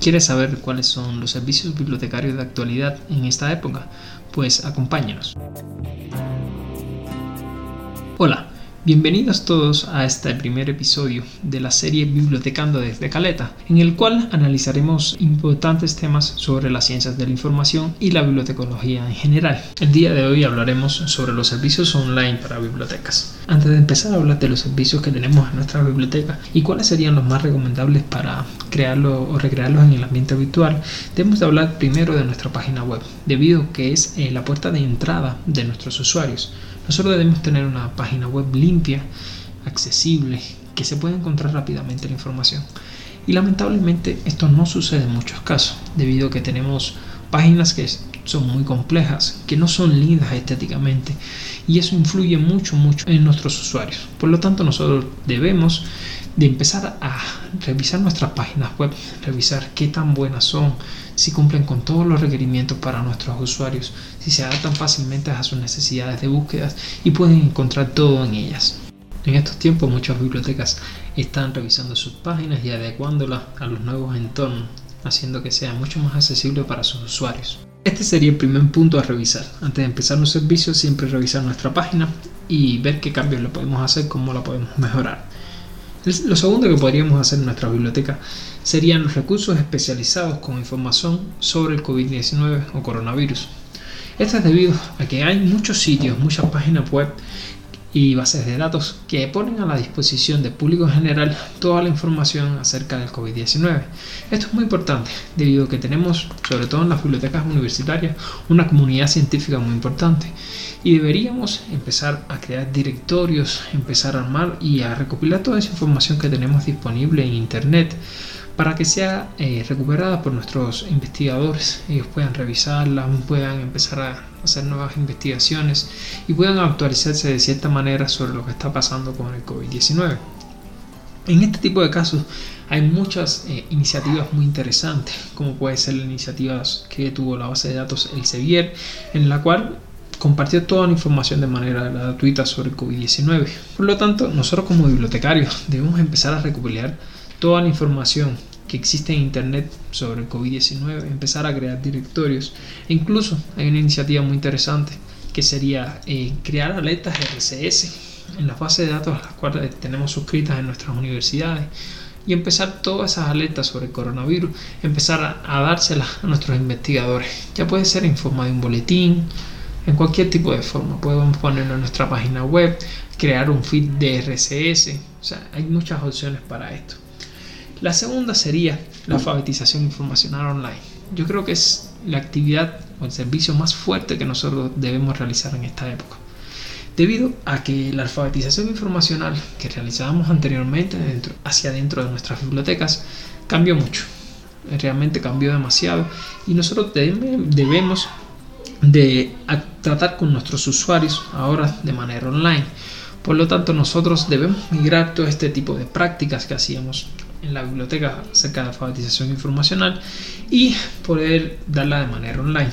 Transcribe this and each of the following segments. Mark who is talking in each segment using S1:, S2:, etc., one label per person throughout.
S1: ¿Quieres saber cuáles son los servicios bibliotecarios de actualidad en esta época? Pues acompáñanos. Hola, Bienvenidos todos a este primer episodio de la serie Bibliotecando desde Caleta, en el cual analizaremos importantes temas sobre las ciencias de la información y la bibliotecología en general. El día de hoy hablaremos sobre los servicios online para bibliotecas. Antes de empezar a hablar de los servicios que tenemos en nuestra biblioteca y cuáles serían los más recomendables para crearlos o recrearlos en el ambiente virtual, debemos de hablar primero de nuestra página web, debido a que es eh, la puerta de entrada de nuestros usuarios. Nosotros debemos tener una página web limpia, accesible, que se pueda encontrar rápidamente la información. Y lamentablemente esto no sucede en muchos casos, debido a que tenemos páginas que son muy complejas, que no son lindas estéticamente, y eso influye mucho, mucho en nuestros usuarios. Por lo tanto, nosotros debemos de empezar a revisar nuestras páginas web, revisar qué tan buenas son, si cumplen con todos los requerimientos para nuestros usuarios, si se adaptan fácilmente a sus necesidades de búsquedas y pueden encontrar todo en ellas. En estos tiempos muchas bibliotecas están revisando sus páginas y adecuándolas a los nuevos entornos, haciendo que sea mucho más accesible para sus usuarios. Este sería el primer punto a revisar. Antes de empezar un servicio, siempre revisar nuestra página y ver qué cambios le podemos hacer, cómo la podemos mejorar. Lo segundo que podríamos hacer en nuestra biblioteca serían los recursos especializados con información sobre el COVID-19 o coronavirus. Esto es debido a que hay muchos sitios, muchas páginas web y bases de datos que ponen a la disposición del público en general toda la información acerca del COVID-19. Esto es muy importante debido a que tenemos, sobre todo en las bibliotecas universitarias, una comunidad científica muy importante y deberíamos empezar a crear directorios, empezar a armar y a recopilar toda esa información que tenemos disponible en Internet para que sea eh, recuperada por nuestros investigadores. Ellos puedan revisarla, puedan empezar a hacer nuevas investigaciones y puedan actualizarse de cierta manera sobre lo que está pasando con el COVID-19. En este tipo de casos hay muchas eh, iniciativas muy interesantes, como puede ser la iniciativa que tuvo la base de datos El Sevier, en la cual compartió toda la información de manera gratuita sobre el COVID-19. Por lo tanto, nosotros como bibliotecarios debemos empezar a recopilar toda la información que existe en Internet sobre el COVID-19, empezar a crear directorios. E incluso hay una iniciativa muy interesante que sería eh, crear alertas RCS en las bases de datos a las cuales tenemos suscritas en nuestras universidades y empezar todas esas alertas sobre coronavirus, empezar a, dárselas a nuestros investigadores. Ya puede ser en forma de un boletín, en cualquier tipo de forma. Podemos ponerlo en nuestra página web, crear un feed de RCS. O sea, hay muchas opciones para esto. La segunda sería la alfabetización informacional online. Yo creo que es la actividad o el servicio más fuerte que nosotros debemos realizar en esta época. Debido a que la alfabetización informacional que realizábamos anteriormente dentro, hacia dentro de nuestras bibliotecas cambió mucho. Realmente cambió demasiado y nosotros debemos de tratar con nuestros usuarios ahora de manera online. Por lo tanto, nosotros debemos migrar todo este tipo de prácticas que hacíamos en la biblioteca acerca de alfabetización informacional y poder darla de manera online.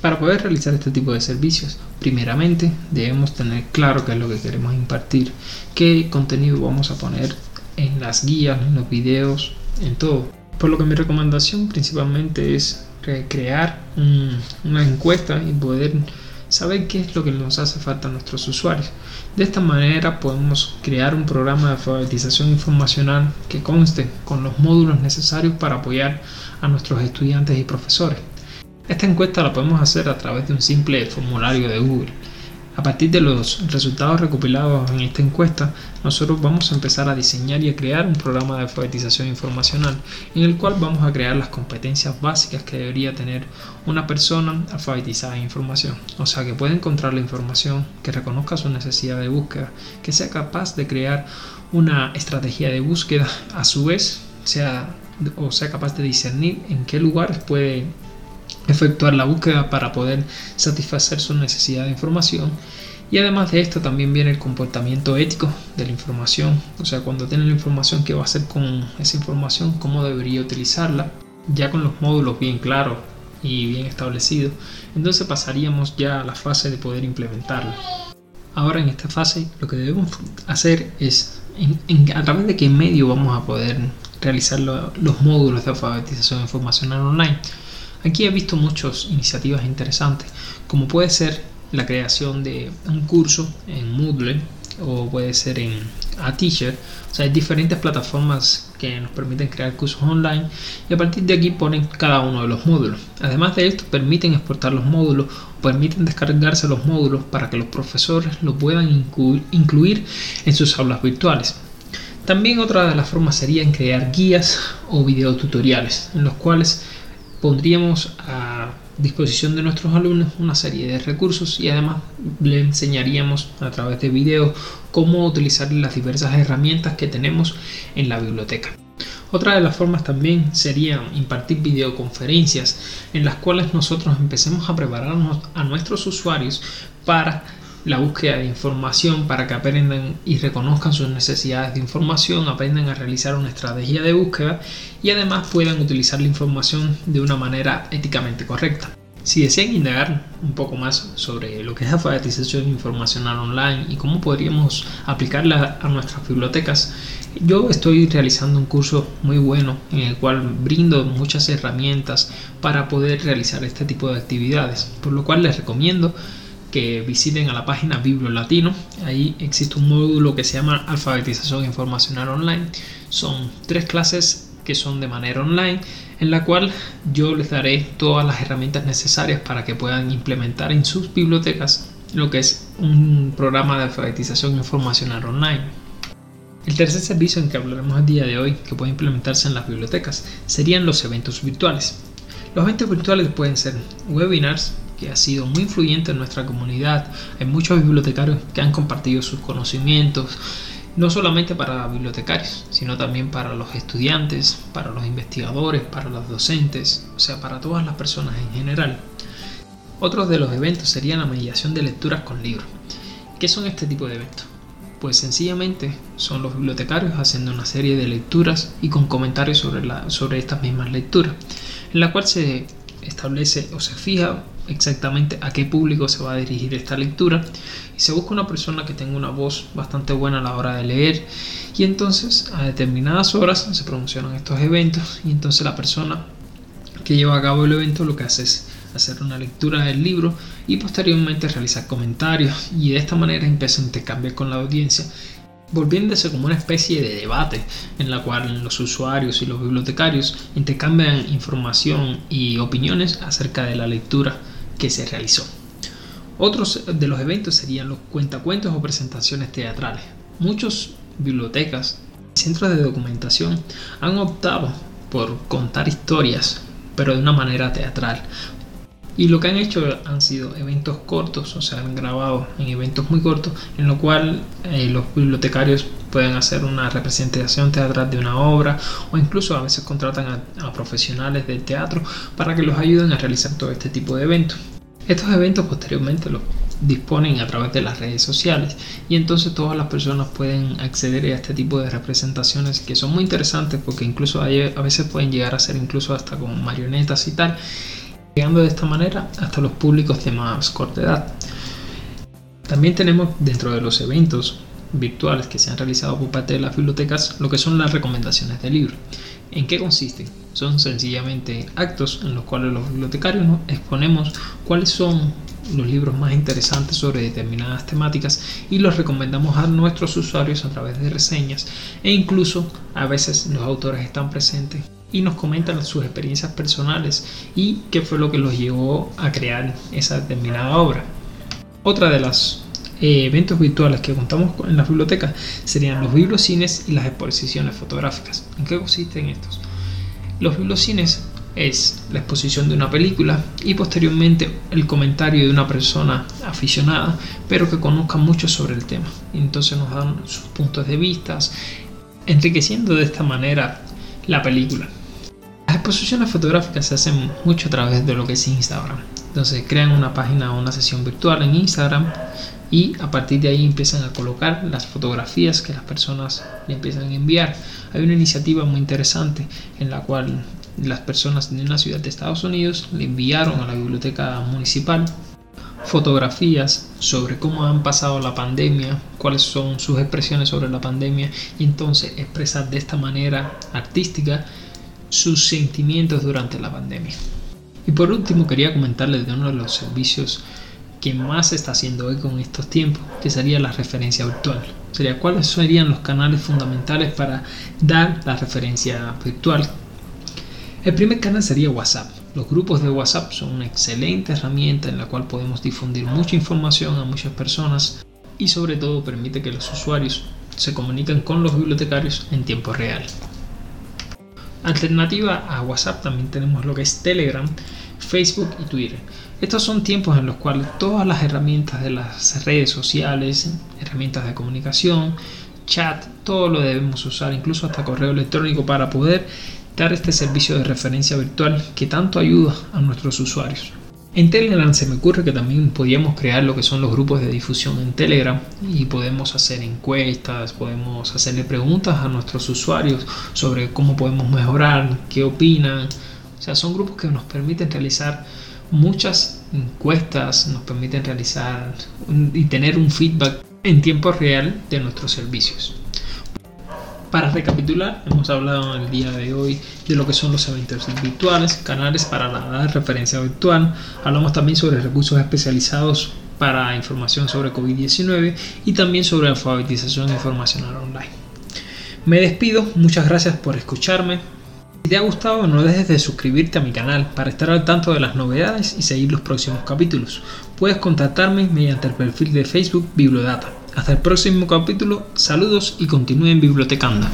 S1: Para poder realizar este tipo de servicios, primeramente debemos tener claro qué es lo que queremos impartir, qué contenido vamos a poner en las guías, en los videos, en todo. Por lo que mi recomendación principalmente es crear una encuesta y poder saber qué es lo que nos hace falta a nuestros usuarios. De esta manera podemos crear un programa de alfabetización informacional que conste con los módulos necesarios para apoyar a nuestros estudiantes y profesores. Esta encuesta la podemos hacer a través de un simple formulario de Google. A partir de los resultados recopilados en esta encuesta, nosotros vamos a empezar a diseñar y a crear un programa de alfabetización informacional en el cual vamos a crear las competencias básicas que debería tener una persona alfabetizada en información. O sea, que pueda encontrar la información, que reconozca su necesidad de búsqueda, que sea capaz de crear una estrategia de búsqueda, a su vez sea o sea capaz de discernir en qué lugares puede efectuar la búsqueda para poder satisfacer su necesidad de información. Y además de esto también viene el comportamiento ético de la información, o sea, cuando tiene la información, qué va a hacer con esa información, cómo debería utilizarla, ya con los módulos bien claros y bien establecidos, entonces pasaríamos ya a la fase de poder implementarla. Ahora en esta fase lo que debemos hacer es a través de qué medio vamos a poder realizar los módulos de alfabetización informacional online. Aquí he visto muchas iniciativas interesantes, como puede ser la creación de un curso en Moodle o puede ser en Teacher. O sea, hay diferentes plataformas que nos permiten crear cursos online y a partir de aquí ponen cada uno de los módulos. Además de esto, permiten exportar los módulos permiten descargarse los módulos para que los profesores lo puedan incluir en sus aulas virtuales. También otra de las formas sería en crear guías o videotutoriales en los cuales pondríamos a disposición de nuestros alumnos una serie de recursos y además le enseñaríamos a través de videos cómo utilizar las diversas herramientas que tenemos en la biblioteca. Otra de las formas también sería impartir videoconferencias en las cuales nosotros empecemos a prepararnos a nuestros usuarios para la búsqueda de información para que aprendan y reconozcan sus necesidades de información, aprendan a realizar una estrategia de búsqueda y además puedan utilizar la información de una manera éticamente correcta. Si desean indagar un poco más sobre lo que es alfabetización informacional online y cómo podríamos aplicarla a nuestras bibliotecas, yo estoy realizando un curso muy bueno en el cual brindo muchas herramientas para poder realizar este tipo de actividades, por lo cual les recomiendo que visiten a la página Biblo Latino. Ahí existe un módulo que se llama Alfabetización Informacional Online. Son tres clases que son de manera online, en la cual yo les daré todas las herramientas necesarias para que puedan implementar en sus bibliotecas lo que es un programa de alfabetización informacional online. El tercer servicio en que hablaremos el día de hoy, que puede implementarse en las bibliotecas, serían los eventos virtuales. Los eventos virtuales pueden ser webinars, que ha sido muy influyente en nuestra comunidad. Hay muchos bibliotecarios que han compartido sus conocimientos, no solamente para bibliotecarios, sino también para los estudiantes, para los investigadores, para los docentes, o sea, para todas las personas en general. Otros de los eventos serían la mediación de lecturas con libros. ¿Qué son este tipo de eventos? Pues sencillamente son los bibliotecarios haciendo una serie de lecturas y con comentarios sobre, la, sobre estas mismas lecturas, en la cual se establece o se fija exactamente a qué público se va a dirigir esta lectura. Y se busca una persona que tenga una voz bastante buena a la hora de leer. Y entonces a determinadas horas se promocionan estos eventos. Y entonces la persona que lleva a cabo el evento lo que hace es hacer una lectura del libro y posteriormente realizar comentarios. Y de esta manera empieza a intercambiar con la audiencia volviéndose como una especie de debate en la cual los usuarios y los bibliotecarios intercambian información y opiniones acerca de la lectura que se realizó. Otros de los eventos serían los cuentacuentos o presentaciones teatrales. Muchos bibliotecas y centros de documentación han optado por contar historias, pero de una manera teatral, y lo que han hecho han sido eventos cortos, o sea, han grabado en eventos muy cortos, en lo cual eh, los bibliotecarios pueden hacer una representación teatral de una obra o incluso a veces contratan a, profesionales del teatro para que los ayuden a realizar todo este tipo de eventos. Estos eventos posteriormente los disponen a través de las redes sociales y entonces todas las personas pueden acceder a este tipo de representaciones que son muy interesantes porque incluso a veces pueden llegar a ser incluso hasta con marionetas y tal llegando de esta manera hasta los públicos de más corta edad. También tenemos dentro de los eventos virtuales que se han realizado por parte de las bibliotecas lo que son las recomendaciones de libro. ¿En qué consisten? Son sencillamente actos en los cuales los bibliotecarios exponemos cuáles son los libros más interesantes sobre determinadas temáticas y los recomendamos a nuestros usuarios a través de reseñas e incluso a veces los autores están presentes y nos comentan sus experiencias personales y qué fue lo que los llevó a crear esa determinada obra. Otra de los eh, eventos virtuales que contamos en las bibliotecas serían los bibliocines y las exposiciones fotográficas. ¿En qué consisten estos? Los bibliocines es la exposición de una película y posteriormente el comentario de una persona aficionada pero que conozca mucho sobre el tema. Entonces nos dan sus puntos de vista, enriqueciendo de esta manera la película. Las exposiciones fotográficas se hacen mucho a través de lo que es Instagram. Entonces crean una página o una sesión virtual en Instagram y a partir de ahí empiezan a colocar las fotografías que las personas le empiezan a enviar. Hay una iniciativa muy interesante en la cual las personas de una ciudad de Estados Unidos le enviaron a la biblioteca municipal fotografías sobre cómo han pasado la pandemia, cuáles son sus expresiones sobre la pandemia y entonces expresar de esta manera artística sus sentimientos durante la pandemia. Y por último quería comentarles de uno de los servicios que más está haciendo eco en estos tiempos, que sería la referencia virtual. Sería cuáles serían los canales fundamentales para dar la referencia virtual. El primer canal sería WhatsApp. Los grupos de WhatsApp son una excelente herramienta en la cual podemos difundir mucha información a muchas personas y sobre todo permite que los usuarios se comuniquen con los bibliotecarios en tiempo real. Alternativa a WhatsApp también tenemos lo que es Telegram, Facebook y Twitter. Estos son tiempos en los cuales todas las herramientas de las redes sociales, herramientas de comunicación, chat, todo lo debemos usar, incluso hasta correo electrónico para poder dar este servicio de referencia virtual que tanto ayuda a nuestros usuarios. En Telegram se me ocurre que también podríamos crear lo que son los grupos de difusión en Telegram y podemos hacer encuestas, podemos hacerle preguntas a nuestros usuarios sobre cómo podemos mejorar, qué opinan. O sea, son grupos que nos permiten realizar muchas encuestas, nos permiten realizar y tener un feedback en tiempo real de nuestros servicios. Para recapitular, hemos hablado en el día de hoy de lo que son los eventos virtuales, canales para la referencia virtual, hablamos también sobre recursos especializados para información sobre COVID-19 y también sobre alfabetización informacional online. Me despido, muchas gracias por escucharme. Si te ha gustado no dejes de suscribirte a mi canal para estar al tanto de las novedades y seguir los próximos capítulos. Puedes contactarme mediante el perfil de Facebook Bibliodata. Hasta el próximo capítulo, saludos y continúen bibliotecando.